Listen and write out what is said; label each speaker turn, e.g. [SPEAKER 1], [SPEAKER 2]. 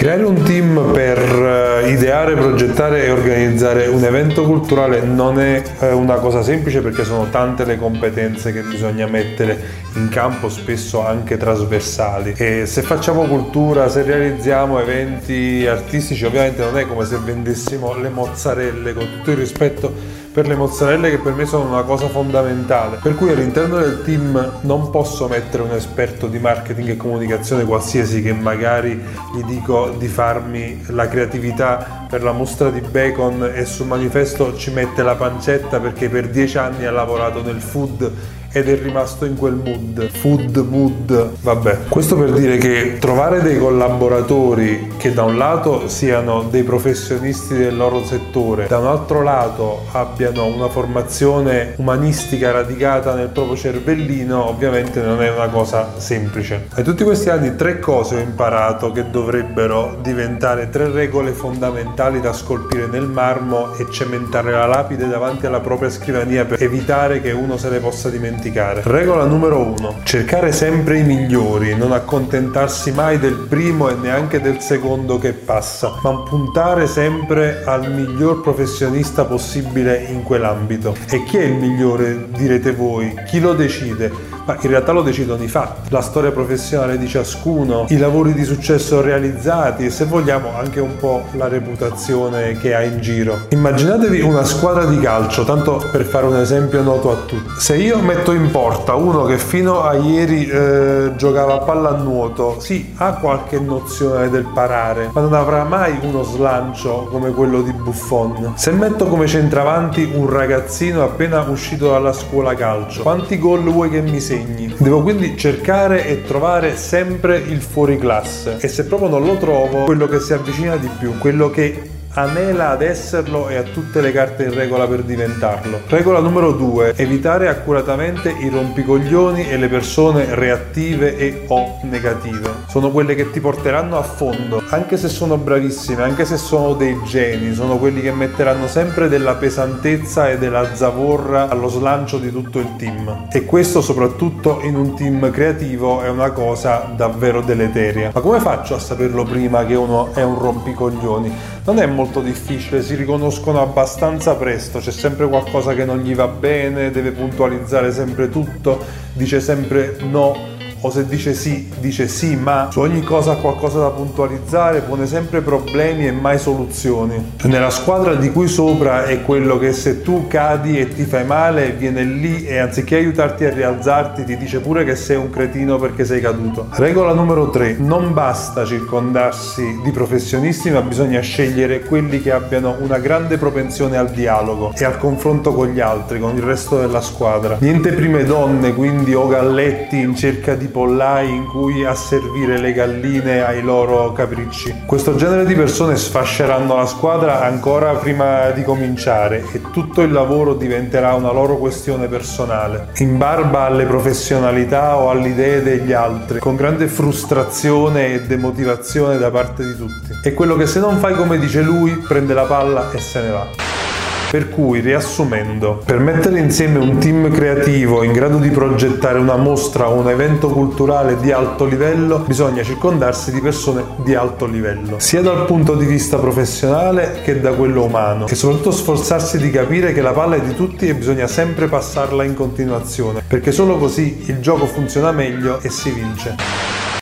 [SPEAKER 1] Creare un team per eh, ideare, progettare e organizzare un evento culturale non è eh, una cosa semplice perché sono tante le competenze che bisogna mettere in campo, spesso anche trasversali. E se facciamo cultura, se realizziamo eventi artistici, ovviamente non è come se vendessimo le mozzarelle, con tutto il rispetto per le mozzarelle che per me sono una cosa fondamentale. Per cui all'interno del team non posso mettere un esperto di marketing e comunicazione qualsiasi che magari gli dico di farmi la creatività per la mostra di Bacon e sul manifesto ci mette la pancetta perché per dieci anni ha lavorato nel food ed è rimasto in quel mood, food mood, vabbè. Questo per dire che trovare dei collaboratori che da un lato siano dei professionisti del loro settore, da un altro lato abbiano una formazione umanistica radicata nel proprio cervellino, ovviamente non è una cosa semplice. In tutti questi anni tre cose ho imparato che dovrebbero diventare tre regole fondamentali da scolpire nel marmo e cementare la lapide davanti alla propria scrivania per evitare che uno se le possa dimenticare. Regola numero uno: cercare sempre i migliori, non accontentarsi mai del primo e neanche del secondo che passa, ma puntare sempre al miglior professionista possibile in quell'ambito. E chi è il migliore, direte voi? Chi lo decide? Ma in realtà lo decidono i fatti, la storia professionale di ciascuno, i lavori di successo realizzati e se vogliamo anche un po' la reputazione che ha in giro. Immaginatevi una squadra di calcio, tanto per fare un esempio noto a tutti. Se io metto in porta uno che fino a ieri eh, giocava a pallanuoto, sì, ha qualche nozione del parare, ma non avrà mai uno slancio come quello di Buffon. Se metto come centravanti un ragazzino appena uscito dalla scuola calcio, quanti gol vuoi che mi segni? Segni. Devo quindi cercare e trovare sempre il fuori classe e se proprio non lo trovo, quello che si avvicina di più, quello che anela ad esserlo e ha tutte le carte in regola per diventarlo. Regola numero 2. Evitare accuratamente i rompicoglioni e le persone reattive e o negative. Sono quelle che ti porteranno a fondo, anche se sono bravissime, anche se sono dei geni, sono quelli che metteranno sempre della pesantezza e della zavorra allo slancio di tutto il team. E questo soprattutto in un team creativo è una cosa davvero deleteria. Ma come faccio a saperlo prima che uno è un rompicoglioni? Non è molto difficile, si riconoscono abbastanza presto, c'è sempre qualcosa che non gli va bene, deve puntualizzare sempre tutto, dice sempre no o se dice sì, dice sì, ma su ogni cosa ha qualcosa da puntualizzare, pone sempre problemi e mai soluzioni. Nella squadra di cui sopra è quello che se tu cadi e ti fai male, viene lì e anziché aiutarti a rialzarti, ti dice pure che sei un cretino perché sei caduto. Regola numero 3: non basta circondarsi di professionisti, ma bisogna scegliere quelli che abbiano una grande propensione al dialogo e al confronto con gli altri, con il resto della squadra. Niente prime donne, quindi o galletti in cerca di pollai in cui asservire le galline ai loro capricci. Questo genere di persone sfasceranno la squadra ancora prima di cominciare e tutto il lavoro diventerà una loro questione personale, in barba alle professionalità o alle idee degli altri, con grande frustrazione e demotivazione da parte di tutti. È quello che se non fai come dice lui, prende la palla e se ne va. Per cui, riassumendo, per mettere insieme un team creativo in grado di progettare una mostra o un evento culturale di alto livello, bisogna circondarsi di persone di alto livello, sia dal punto di vista professionale che da quello umano, e soprattutto sforzarsi di capire che la palla è di tutti e bisogna sempre passarla in continuazione, perché solo così il gioco funziona meglio e si vince.